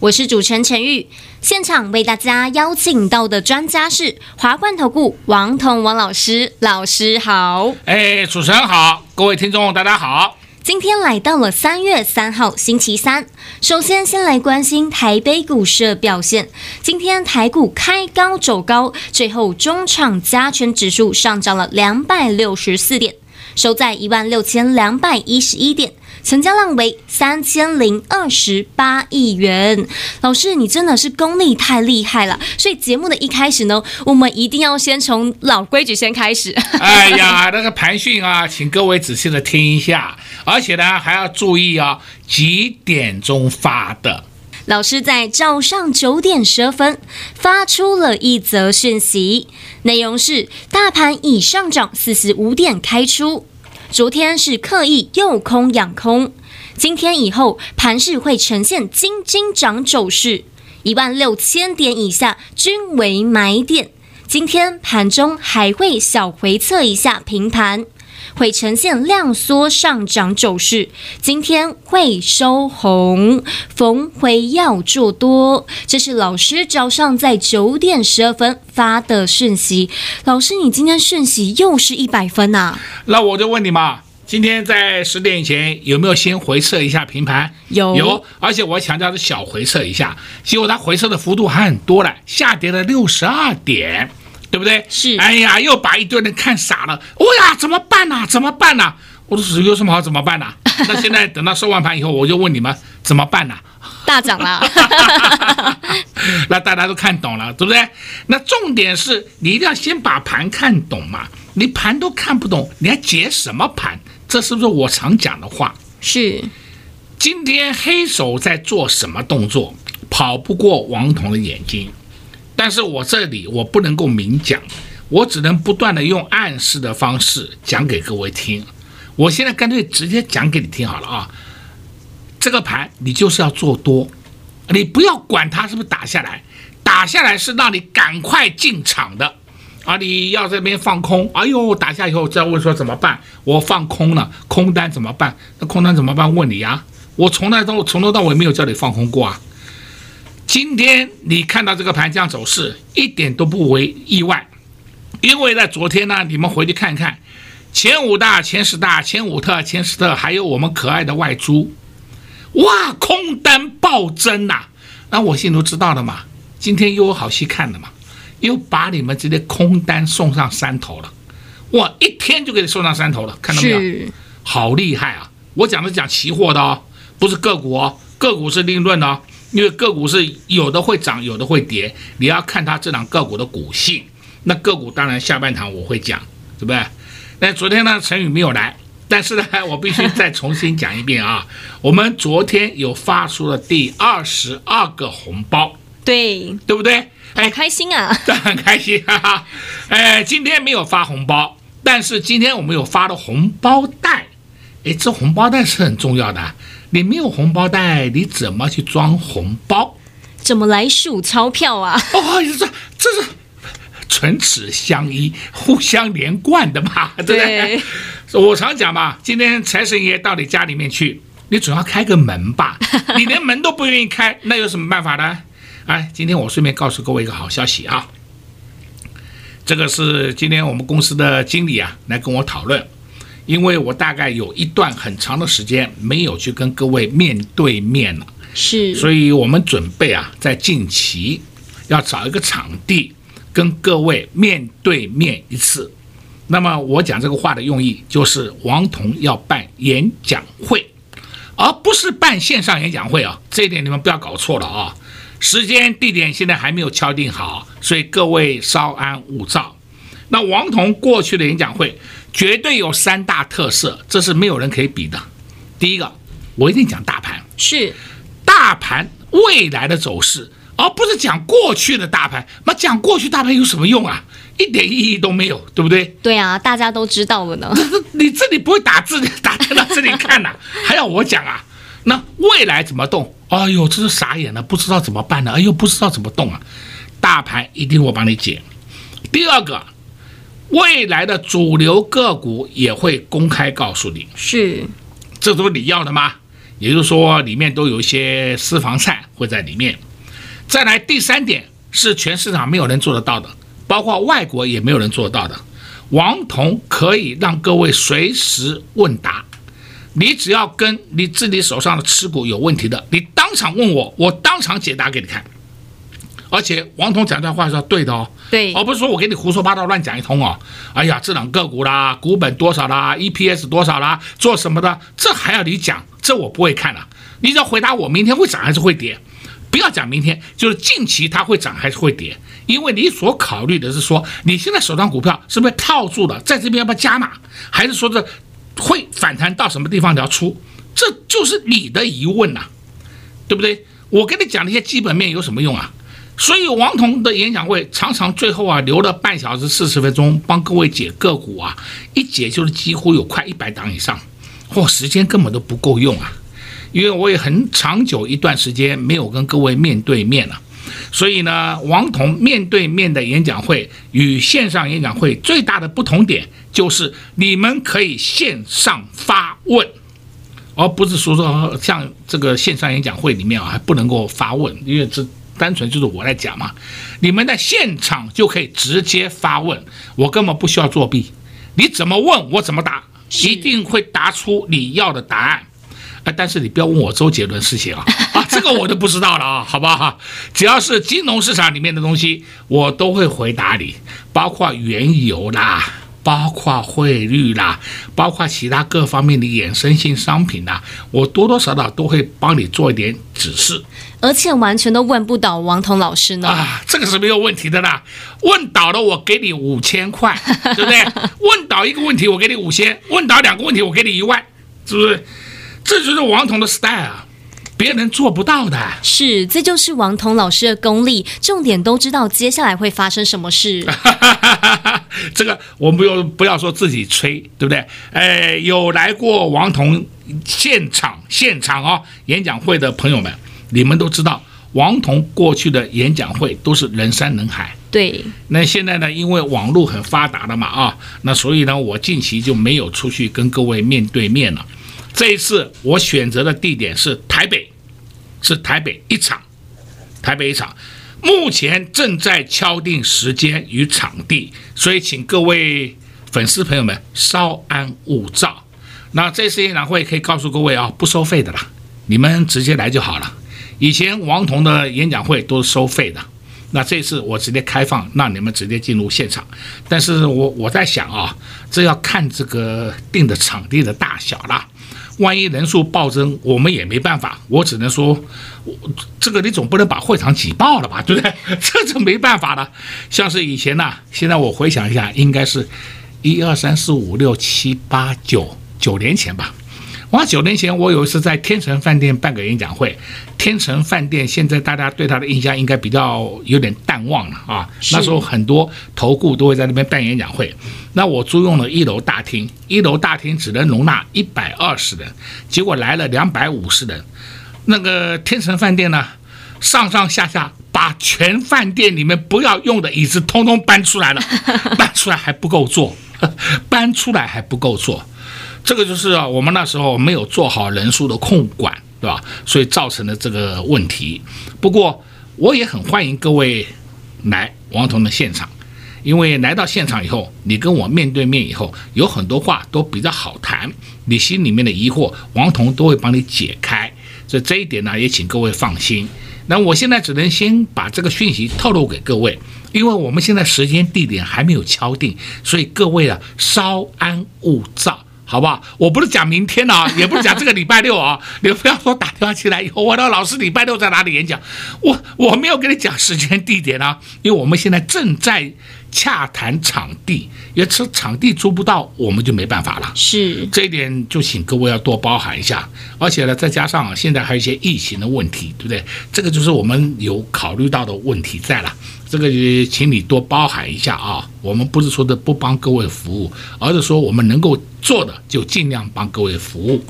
我是主持人陈玉。现场为大家邀请到的专家是华冠投顾王彤王老师，老师好。哎，主持人好，各位听众大家好。今天来到了三月三号星期三，首先先来关心台北股市的表现。今天台股开高走高，最后中场加权指数上涨了两百六十四点。收在一万六千两百一十一点，成交量为三千零二十八亿元。老师，你真的是功力太厉害了！所以节目的一开始呢，我们一定要先从老规矩先开始。哎呀，那个盘讯啊，请各位仔细的听一下，而且呢还要注意啊，几点钟发的？老师在早上九点十二分发出了一则讯息，内容是：大盘已上涨四十五点开出，昨天是刻意诱空养空，今天以后盘势会呈现金金涨走势，一万六千点以下均为买点，今天盘中还会小回测一下平盘。会呈现量缩上涨走势，今天会收红，逢回要做多。这是老师早上在九点十二分发的讯息。老师，你今天讯息又是一百分呐、啊？那我就问你嘛，今天在十点以前有没有先回撤一下平盘？有，有，而且我强调是小回撤一下，结果它回撤的幅度还很多了，下跌了六十二点。对不对？是。哎呀，又把一堆人看傻了。哦呀，怎么办呢、啊？怎么办呢、啊？我说有什么好怎么办呢、啊？那现在等到收完盘以后，我就问你们怎么办呢、啊？大涨了。那大家都看懂了，对不对？那重点是你一定要先把盘看懂嘛。你盘都看不懂，你还解什么盘？这是不是我常讲的话？是。今天黑手在做什么动作？跑不过王彤的眼睛。但是我这里我不能够明讲，我只能不断的用暗示的方式讲给各位听。我现在干脆直接讲给你听好了啊，这个盘你就是要做多，你不要管它是不是打下来，打下来是让你赶快进场的啊！你要这边放空，哎呦，打下以后再问说怎么办？我放空了，空单怎么办？那空单怎么办？问你呀，我从来都从头到尾没有叫你放空过啊。今天你看到这个盘这样走势，一点都不为意外，因为在昨天呢，你们回去看看，前五大、前十大、前五特、前十特，还有我们可爱的外租，哇，空单暴增呐、那我心里都知道了嘛，今天又有好戏看了嘛，又把你们这些空单送上山头了，哇，一天就给你送上山头了，看到没有？好厉害啊！我讲的是讲期货的哦，不是个股哦，个股是另论的哦。因为个股是有的会涨，有的会跌，你要看它这档个股的股性。那个股当然下半场我会讲，对不对？那昨天呢，陈宇没有来，但是呢，我必须再重新讲一遍啊。我们昨天有发出了第二十二个红包，对，对不对？哎，开心啊，这，很开心，哈哈。哎，今天没有发红包，但是今天我们有发了红包袋。哎，这红包袋是很重要的。你没有红包袋，你怎么去装红包？怎么来数钞票啊？哦，这这是唇齿相依、互相连贯的嘛，对不对？我常讲嘛，今天财神爷到你家里面去，你总要开个门吧？你连门都不愿意开，那有什么办法呢？哎，今天我顺便告诉各位一个好消息啊，这个是今天我们公司的经理啊来跟我讨论。因为我大概有一段很长的时间没有去跟各位面对面了，是，所以我们准备啊，在近期要找一个场地跟各位面对面一次。那么我讲这个话的用意就是，王彤要办演讲会，而不是办线上演讲会啊，这一点你们不要搞错了啊。时间地点现在还没有敲定好，所以各位稍安勿躁。那王彤过去的演讲会。绝对有三大特色，这是没有人可以比的。第一个，我一定讲大盘，是大盘未来的走势，而不是讲过去的大盘。那讲过去大盘有什么用啊？一点意义都没有，对不对？对啊，大家都知道了呢。你这里不会打字，打到这里看呐、啊，还要我讲啊？那未来怎么动？哎呦，这是傻眼了，不知道怎么办呢？哎呦，不知道怎么动啊？大盘一定我帮你解。第二个，未来的主流个股也会公开告诉你。是，这都是你要的吗？也就是说，里面都有一些私房菜会在里面。再来第三点，是全市场没有人做得到的，包括外国也没有人做得到的。王彤可以让各位随时问答。你只要跟你自己手上的持股有问题的，你当场问我，我当场解答给你看。而且王彤讲这话是要对的哦，对，而不是说我给你胡说八道乱讲一通哦。哎呀，这档个股啦，股本多少啦，EPS 多少啦，做什么的，这还要你讲，这我不会看了啊。你只要回答我，明天会涨还是会跌？不要讲明天，就是近期它会涨还是会跌？因为你所考虑的是说，你现在手上股票是不是套住了，在这边要不要加码，还是说这？会反弹到什么地方你要出，这就是你的疑问呐、啊，对不对？我跟你讲那些基本面有什么用啊？所以王彤的演讲会常常最后啊留了半小时四十分钟帮各位解个股啊，一解就是几乎有快一百档以上，嚯，时间根本都不够用啊！因为我也很长久一段时间没有跟各位面对面了。所以呢，王彤面对面的演讲会与线上演讲会最大的不同点就是，你们可以线上发问，而不是说说像这个线上演讲会里面啊还不能够发问，因为这单纯就是我来讲嘛。你们在现场就可以直接发问，我根本不需要作弊，你怎么问我怎么答，一定会答出你要的答案。哎，但是你不要问我周杰伦事情啊，啊，这个我就不知道了啊，好不好？只要是金融市场里面的东西，我都会回答你，包括原油啦，包括汇率啦，包括其他各方面的衍生性商品啦，我多多少少都会帮你做一点指示，而且完全都问不倒王彤老师呢。啊，这个是没有问题的啦，问倒了我给你五千块，对不对？问倒一个问题我给你五千，问倒两个问题我给你一万，是不是？这就是王彤的 style 啊，别人做不到的。是，这就是王彤老师的功力，重点都知道接下来会发生什么事。这个我们不用不要说自己吹，对不对？哎，有来过王彤现场现场哦演讲会的朋友们，你们都知道，王彤过去的演讲会都是人山人海。对。那现在呢，因为网络很发达了嘛啊，那所以呢，我近期就没有出去跟各位面对面了。这一次我选择的地点是台北，是台北一场，台北一场，目前正在敲定时间与场地，所以请各位粉丝朋友们稍安勿躁。那这次演讲会可以告诉各位啊，不收费的啦，你们直接来就好了。以前王彤的演讲会都是收费的，那这次我直接开放，让你们直接进入现场。但是我我在想啊，这要看这个定的场地的大小啦。万一人数暴增，我们也没办法。我只能说，这个你总不能把会场挤爆了吧，对不对？这这没办法的。像是以前呐、现在我回想一下，应该是一二三四五六七八九九年前吧。哇，九年前我有一次在天成饭店办个演讲会。天成饭店现在大家对它的印象应该比较有点淡忘了啊。那时候很多投顾都会在那边办演讲会。那我租用了一楼大厅，一楼大厅只能容纳一百二十人，结果来了两百五十人。那个天成饭店呢，上上下下把全饭店里面不要用的椅子通通搬出来了，搬出来还不够坐，搬出来还不够坐。这个就是啊，我们那时候没有做好人数的控管，对吧？所以造成了这个问题。不过我也很欢迎各位来王彤的现场，因为来到现场以后，你跟我面对面以后，有很多话都比较好谈，你心里面的疑惑，王彤都会帮你解开。所以这一点呢，也请各位放心。那我现在只能先把这个讯息透露给各位，因为我们现在时间地点还没有敲定，所以各位啊，稍安勿躁。好不好？我不是讲明天啊，也不是讲这个礼拜六啊。你不要说打电话进来以后，我的老师礼拜六在哪里演讲？我我没有跟你讲时间地点啊，因为我们现在正在洽谈场地，因为这场地租不到，我们就没办法了。是这一点，就请各位要多包涵一下。而且呢，再加上现在还有一些疫情的问题，对不对？这个就是我们有考虑到的问题在了。这个也请你多包涵一下啊。我们不是说的不帮各位服务，而是说我们能够做的就尽量帮各位服务。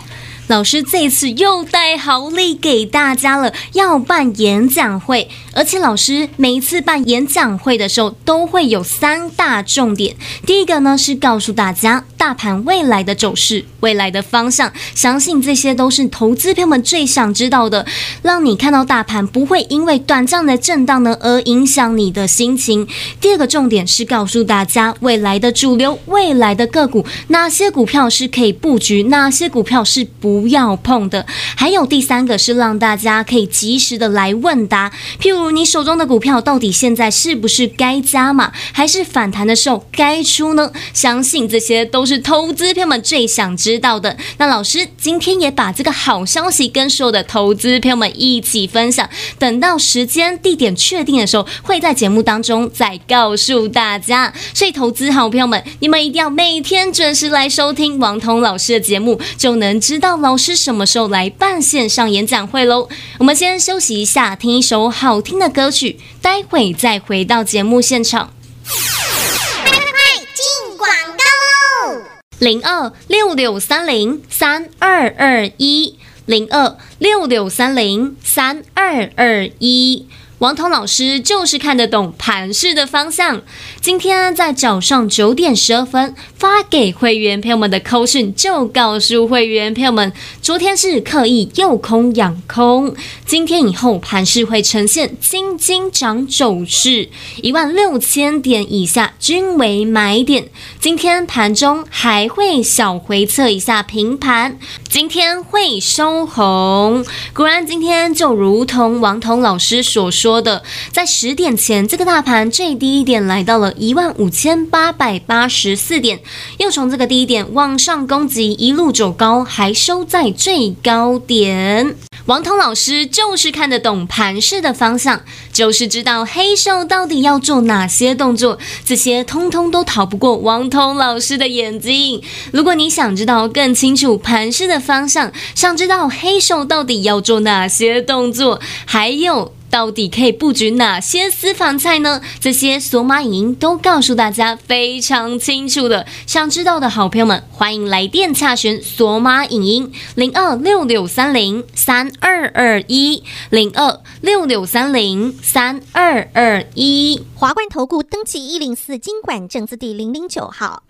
老师这次又带好利给大家了，要办演讲会，而且老师每一次办演讲会的时候都会有三大重点。第一个呢是告诉大家大盘未来的走势、未来的方向，相信这些都是投资朋友们最想知道的，让你看到大盘不会因为短暂的震荡呢而影响你的心情。第二个重点是告诉大家未来的主流、未来的个股，哪些股票是可以布局，哪些股票是不。不要碰的，还有第三个是让大家可以及时的来问答，譬如你手中的股票到底现在是不是该加码，还是反弹的时候该出呢？相信这些都是投资朋友们最想知道的。那老师今天也把这个好消息跟所有的投资朋友们一起分享，等到时间地点确定的时候，会在节目当中再告诉大家。所以投资好朋友们，你们一定要每天准时来收听王彤老师的节目，就能知道。老师什么时候来办线上演讲会喽？我们先休息一下，听一首好听的歌曲，待会再回到节目现场。快进广告喽！零二六六三零三二二一，零二六六三零三二二一。王彤老师就是看得懂盘势的方向。今天在早上九点十二分发给会员朋友们的扣讯，就告诉会员朋友们，昨天是刻意诱空养空，今天以后盘势会呈现金金涨走势，一万六千点以下均为买点。今天盘中还会小回测一下平盘，今天会收红。果然，今天就如同王彤老师所说。说的，在十点前，这个大盘最低一点来到了一万五千八百八十四点，又从这个低点往上攻击，一路走高，还收在最高点。王通老师就是看得懂盘势的方向，就是知道黑手到底要做哪些动作，这些通通都逃不过王通老师的眼睛。如果你想知道更清楚盘势的方向，想知道黑手到底要做哪些动作，还有。到底可以布局哪些私房菜呢？这些索马影音都告诉大家非常清楚的。想知道的好朋友们，欢迎来电洽询索马影音零二六六三零三二二一零二六六三零三二二一。华冠投顾登记一零四经管证字第零零九号。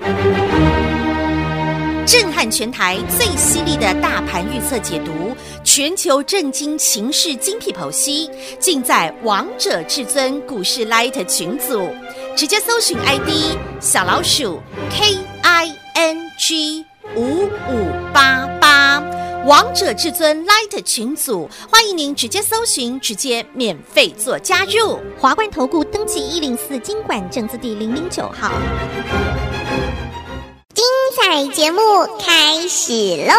震撼全台最犀利的大盘预测解读，全球震惊情势精辟剖析，尽在王者至尊股市 Light 群组。直接搜寻 ID 小老鼠 K I N G 五五八八，王者至尊 Light 群组，欢迎您直接搜寻，直接免费做加入。华冠投顾登记一零四金管证字第零零九号。节目开始喽！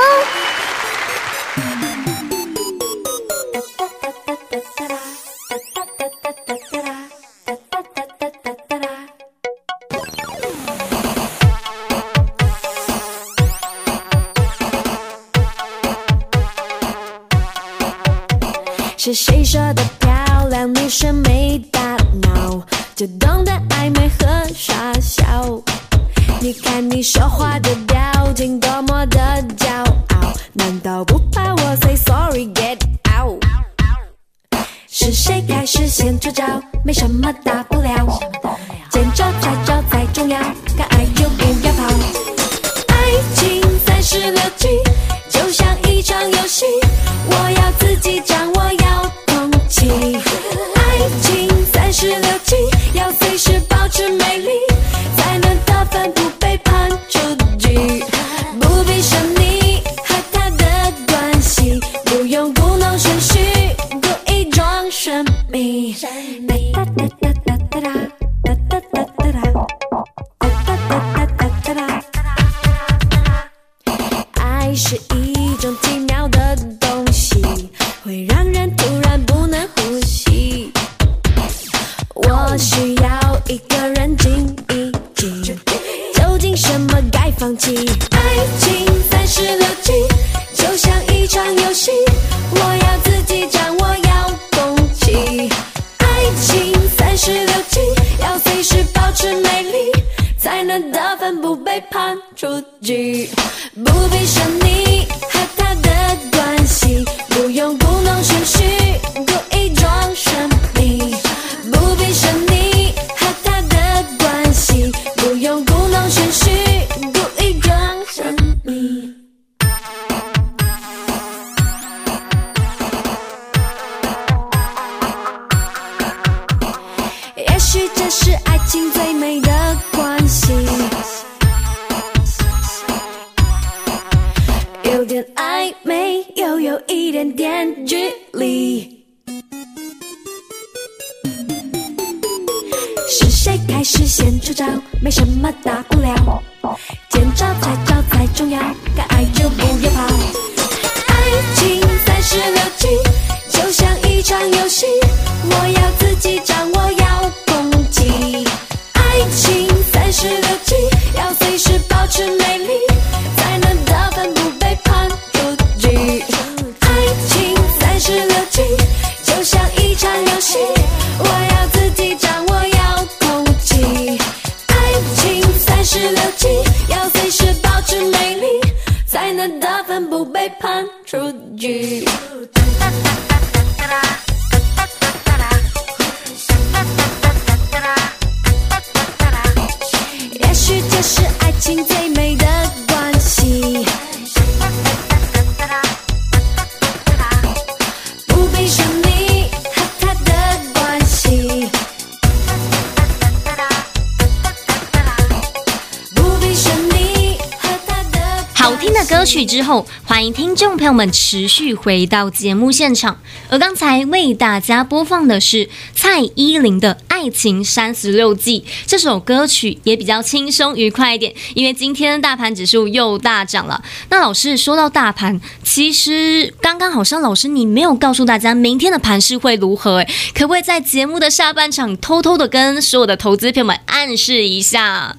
是谁说的漂亮女生没大脑，就懂得看你说话的表情多么的骄傲，难道不怕我 say sorry get out？是谁开始先出招？没什么大不了，见招拆招才重要，放弃爱情三十六谁开始先出招？没什么大不了，见招拆招才重要，敢爱就不要跑。爱情三十六计，就像一场游戏，我要自己掌握曲之后，欢迎听众朋友们持续回到节目现场。而刚才为大家播放的是蔡依林的《爱情三十六计》这首歌曲，也比较轻松愉快一点，因为今天大盘指数又大涨了。那老师说到大盘，其实刚刚好像老师你没有告诉大家明天的盘势会如何，诶，可不可以在节目的下半场偷偷的跟所有的投资朋友们暗示一下？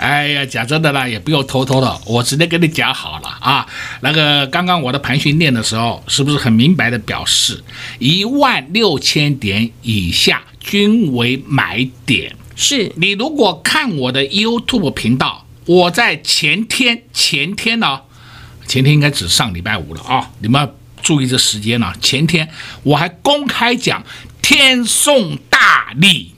哎呀，讲真的啦，也不用偷偷的，我直接跟你讲好了啊。那个刚刚我的盘训练的时候，是不是很明白的表示，一万六千点以下均为买点？是你如果看我的 YouTube 频道，我在前天前天呢，前天应该指上礼拜五了啊，你们要注意这时间呢。前天我还公开讲天送大利，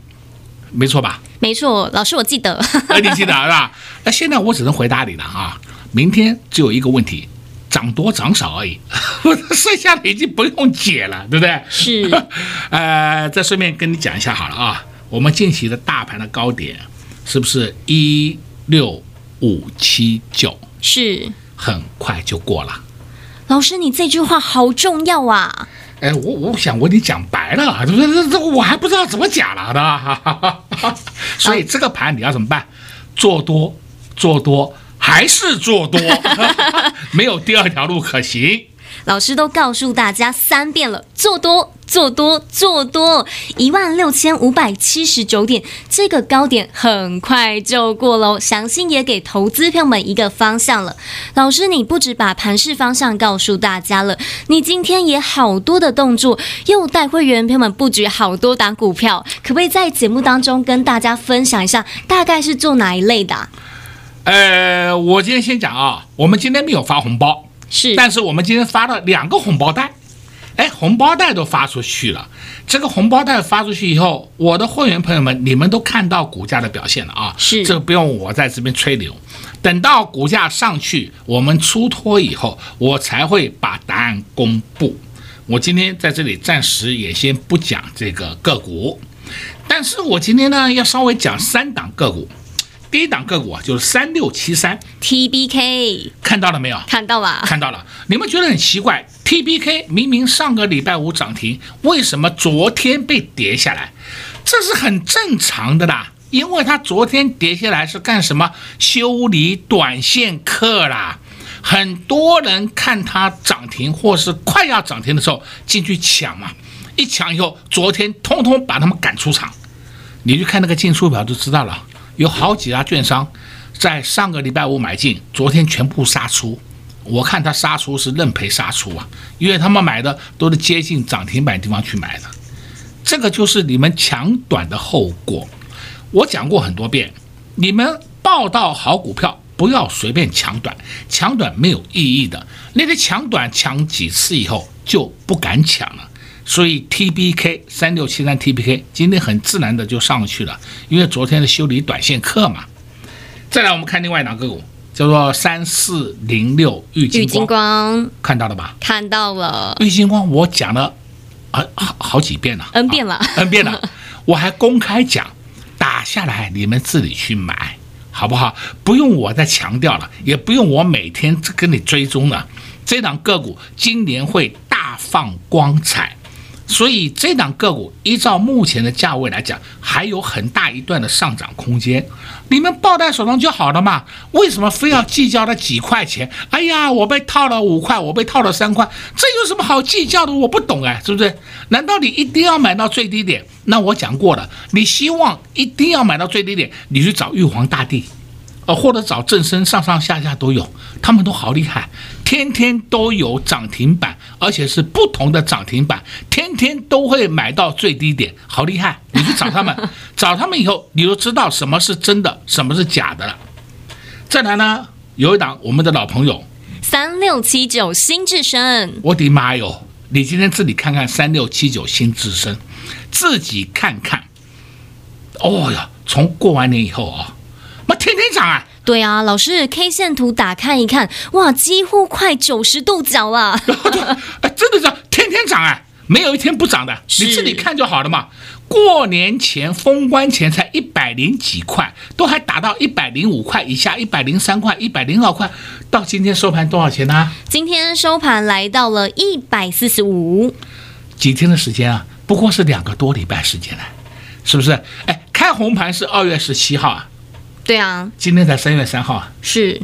没错吧？没错，老师我记得。呃，你记得是吧？那现在我只能回答你了啊！明天只有一个问题，涨多涨少而已，剩下的已经不用解了，对不对？是。呃，再顺便跟你讲一下好了啊，我们近期的大盘的高点是不是一六五七九？是。很快就过了。老师，你这句话好重要啊！哎，我我想我跟你讲白了，这这这我还不知道怎么讲了的，哈哈哈。所以这个盘你要怎么办？做多，做多，还是做多，没有第二条路可行。老师都告诉大家三遍了，做多，做多，做多，一万六千五百七十九点，这个高点很快就过喽。详细也给投资朋友们一个方向了。老师，你不止把盘势方向告诉大家了，你今天也好多的动作，又带会员朋友们布局好多档股票，可不可以在节目当中跟大家分享一下，大概是做哪一类的？呃，我今天先讲啊，我们今天没有发红包。是，但是我们今天发了两个红包袋，哎，红包袋都发出去了。这个红包袋发出去以后，我的会员朋友们，你们都看到股价的表现了啊。是，这个不用我在这边吹牛。等到股价上去，我们出脱以后，我才会把答案公布。我今天在这里暂时也先不讲这个个股，但是我今天呢要稍微讲三档个股。第一档个股啊，就是三六七三 T B K，看到了没有？看到了，看到了。你们觉得很奇怪，T B K 明明上个礼拜五涨停，为什么昨天被跌下来？这是很正常的啦，因为它昨天跌下来是干什么？修理短线客啦。很多人看它涨停或是快要涨停的时候进去抢嘛，一抢以后，昨天通通把他们赶出场。你去看那个进出表就知道了。有好几家券商在上个礼拜五买进，昨天全部杀出。我看他杀出是认赔杀出啊，因为他们买的都是接近涨停板地方去买的。这个就是你们抢短的后果。我讲过很多遍，你们报到好股票不要随便抢短，抢短没有意义的。那个抢短抢几次以后就不敢抢了。所以 T B K 三六七三 T B K 今天很自然的就上去了，因为昨天的修理短线客嘛。再来我们看另外一档个股，叫做三四零六玉金光看到了吧？看到了。玉金光我讲了啊好好几遍了，N 遍了，N 遍了。我还公开讲，打下来，你们自己去买，好不好？不用我再强调了，也不用我每天跟你追踪了。这档个股今年会大放光彩。所以这档个股依照目前的价位来讲，还有很大一段的上涨空间。你们抱在手上就好了嘛，为什么非要计较那几块钱？哎呀，我被套了五块，我被套了三块，这有什么好计较的？我不懂哎，是不是？难道你一定要买到最低点？那我讲过了，你希望一定要买到最低点，你去找玉皇大帝。呃，或者找正生上上下下都有，他们都好厉害，天天都有涨停板，而且是不同的涨停板，天天都会买到最低点，好厉害！你去找他们，找他们以后，你就知道什么是真的，什么是假的了。再来呢，有一档我们的老朋友，三六七九新智深，我的妈哟！你今天自己看看三六七九新智深，自己看看。哦呀，从过完年以后啊。天天涨啊！对啊，老师，K 线图打开一看，哇，几乎快九十度角了。哎，真的是天天涨啊，没有一天不涨的，你自己看就好了嘛。过年前封关前才一百零几块，都还打到一百零五块以下，一百零三块、一百零二块，到今天收盘多少钱呢？今天收盘来到了一百四十五。几天的时间啊？不过是两个多礼拜时间了，是不是？哎，开红盘是二月十七号啊。对啊，今天才三月三号啊，是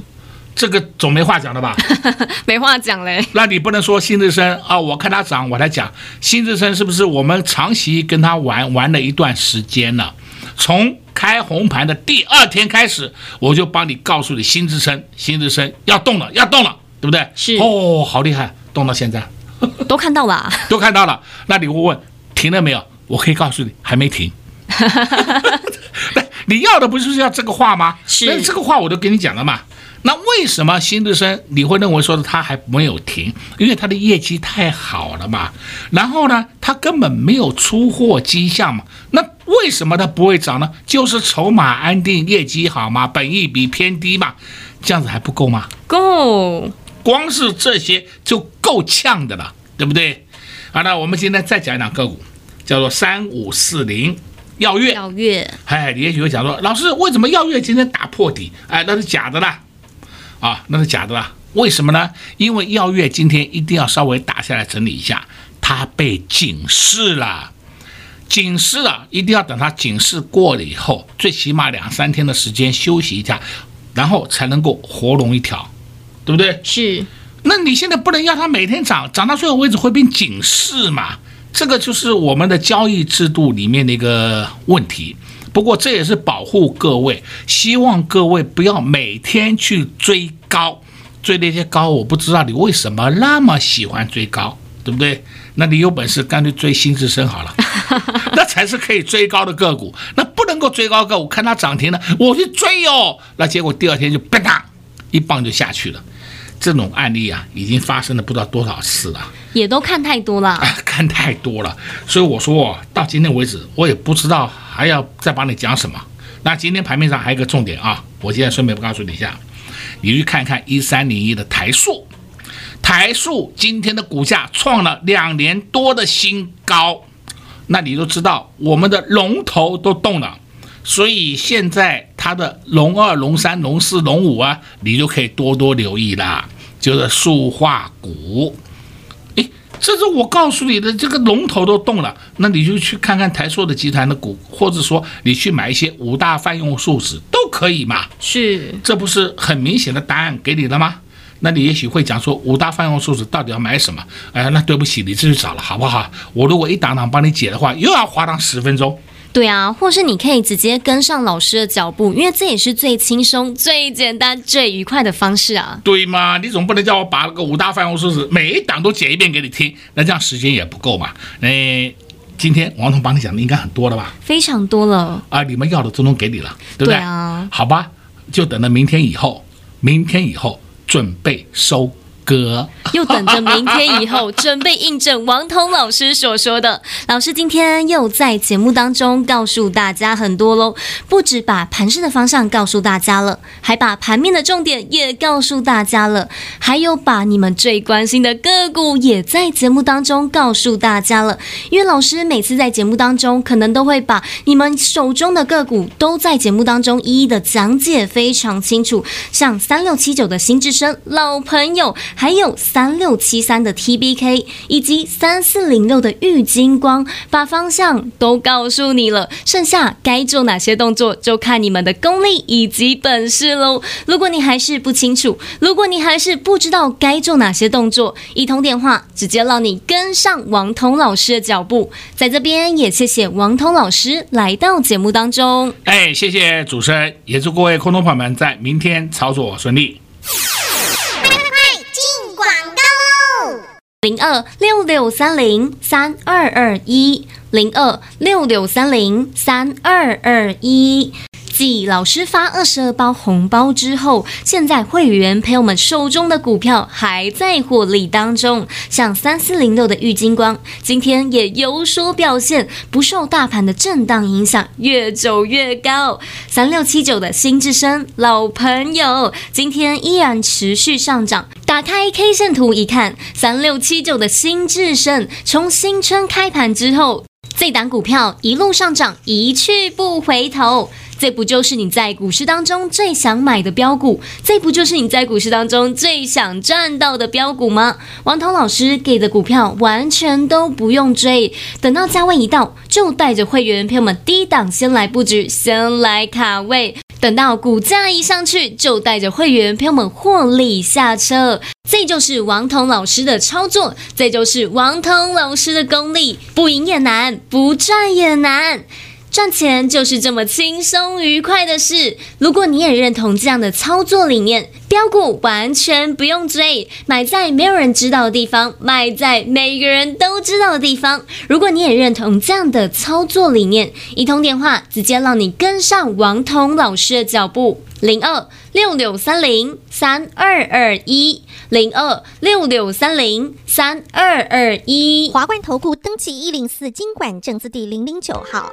这个总没话讲了吧？没话讲嘞。那你不能说新日升啊？我看它涨，我来讲新日升是不是我们长期跟他玩玩了一段时间了？从开红盘的第二天开始，我就帮你告诉你新日升，新日升要动了，要动了，对不对？是哦，好厉害，动到现在都看到了，都看到了。那你会问停了没有？我可以告诉你，还没停。你要的不就是要这个话吗？是，那这个话我都跟你讲了嘛。那为什么新日升你会认为说它还没有停？因为它的业绩太好了嘛。然后呢，它根本没有出货迹象嘛。那为什么它不会涨呢？就是筹码安定，业绩好嘛，本益比偏低嘛。这样子还不够吗？够，光是这些就够呛的了，对不对？好，那我们今天再讲一档个股，叫做三五四零。耀月，耀月，哎，你也许会讲说，老师，为什么耀月今天打破底？哎，那是假的啦，啊，那是假的啦。为什么呢？因为耀月今天一定要稍微打下来整理一下，它被警示了，警示了，一定要等它警示过了以后，最起码两三天的时间休息一下，然后才能够活龙一条，对不对？是。那你现在不能要它每天涨，涨到最后为止会变警示嘛？这个就是我们的交易制度里面的一个问题，不过这也是保护各位，希望各位不要每天去追高，追那些高，我不知道你为什么那么喜欢追高，对不对？那你有本事干脆追新智深好了，那才是可以追高的个股，那不能够追高个股，看它涨停了，我去追哦，那结果第二天就啪嗒一棒就下去了。这种案例啊，已经发生了不知道多少次了，也都看太多了，啊，看太多了。所以我说到今天为止，我也不知道还要再帮你讲什么。那今天盘面上还有一个重点啊，我现在顺便告诉你一下，你去看看一三零一的台塑，台塑今天的股价创了两年多的新高，那你都知道我们的龙头都动了。所以现在它的龙二、龙三、龙四、龙五啊，你就可以多多留意啦。就是塑化股，诶，这是我告诉你的，这个龙头都动了，那你就去看看台塑的集团的股，或者说你去买一些五大泛用树脂都可以嘛。是，这不是很明显的答案给你了吗？那你也许会讲说，五大泛用树脂到底要买什么？哎，那对不起，你自己找了好不好？我如果一档档帮你解的话，又要花上十分钟。对啊，或是你可以直接跟上老师的脚步，因为这也是最轻松、最简单、最愉快的方式啊。对吗？你总不能叫我把那个五大范围数字每一档都解一遍给你听，那这样时间也不够嘛。哎，今天王彤帮你讲的应该很多了吧？非常多了啊！你们要的都能给你了，对不对？对啊。好吧，就等到明天以后，明天以后准备收歌，又等着明天以后，准备印证王彤老师所说的。老师今天又在节目当中告诉大家很多喽，不止把盘势的方向告诉大家了，还把盘面的重点也告诉大家了，还有把你们最关心的个股也在节目当中告诉大家了。因为老师每次在节目当中，可能都会把你们手中的个股都在节目当中一一的讲解非常清楚，像三六七九的新智深老朋友。还有三六七三的 TBK 以及三四零六的玉金光，把方向都告诉你了，剩下该做哪些动作，就看你们的功力以及本事喽。如果你还是不清楚，如果你还是不知道该做哪些动作，一通电话直接让你跟上王彤老师的脚步。在这边也谢谢王彤老师来到节目当中。哎，谢谢主持人，也祝各位空头朋友们在明天操作顺利。零二六六三零三二二一，零二六六三零三二二一。继老师发二十二包红包之后，现在会员朋友们手中的股票还在获利当中，像三四零六的玉金光，今天也有所表现，不受大盘的震荡影响，越走越高。三六七九的新至升老朋友，今天依然持续上涨。打开 K 线图一看，三六七九的新至升从新春开盘之后，这档股票一路上涨，一去不回头。这不就是你在股市当中最想买的标股？这不就是你在股市当中最想赚到的标股吗？王彤老师给的股票完全都不用追，等到价位一到，就带着会员朋友们低档先来布局，先来卡位，等到股价一上去，就带着会员朋友们获利下车。这就是王彤老师的操作，这就是王彤老师的功力，不赢也难，不赚也难。赚钱就是这么轻松愉快的事。如果你也认同这样的操作理念，标股完全不用追，买在没有人知道的地方，卖在每个人都知道的地方。如果你也认同这样的操作理念，一通电话直接让你跟上王彤老师的脚步：零二六六三零三二二一，零二六六三零三二二一。华冠投顾登记一零四金管证字第零零九号。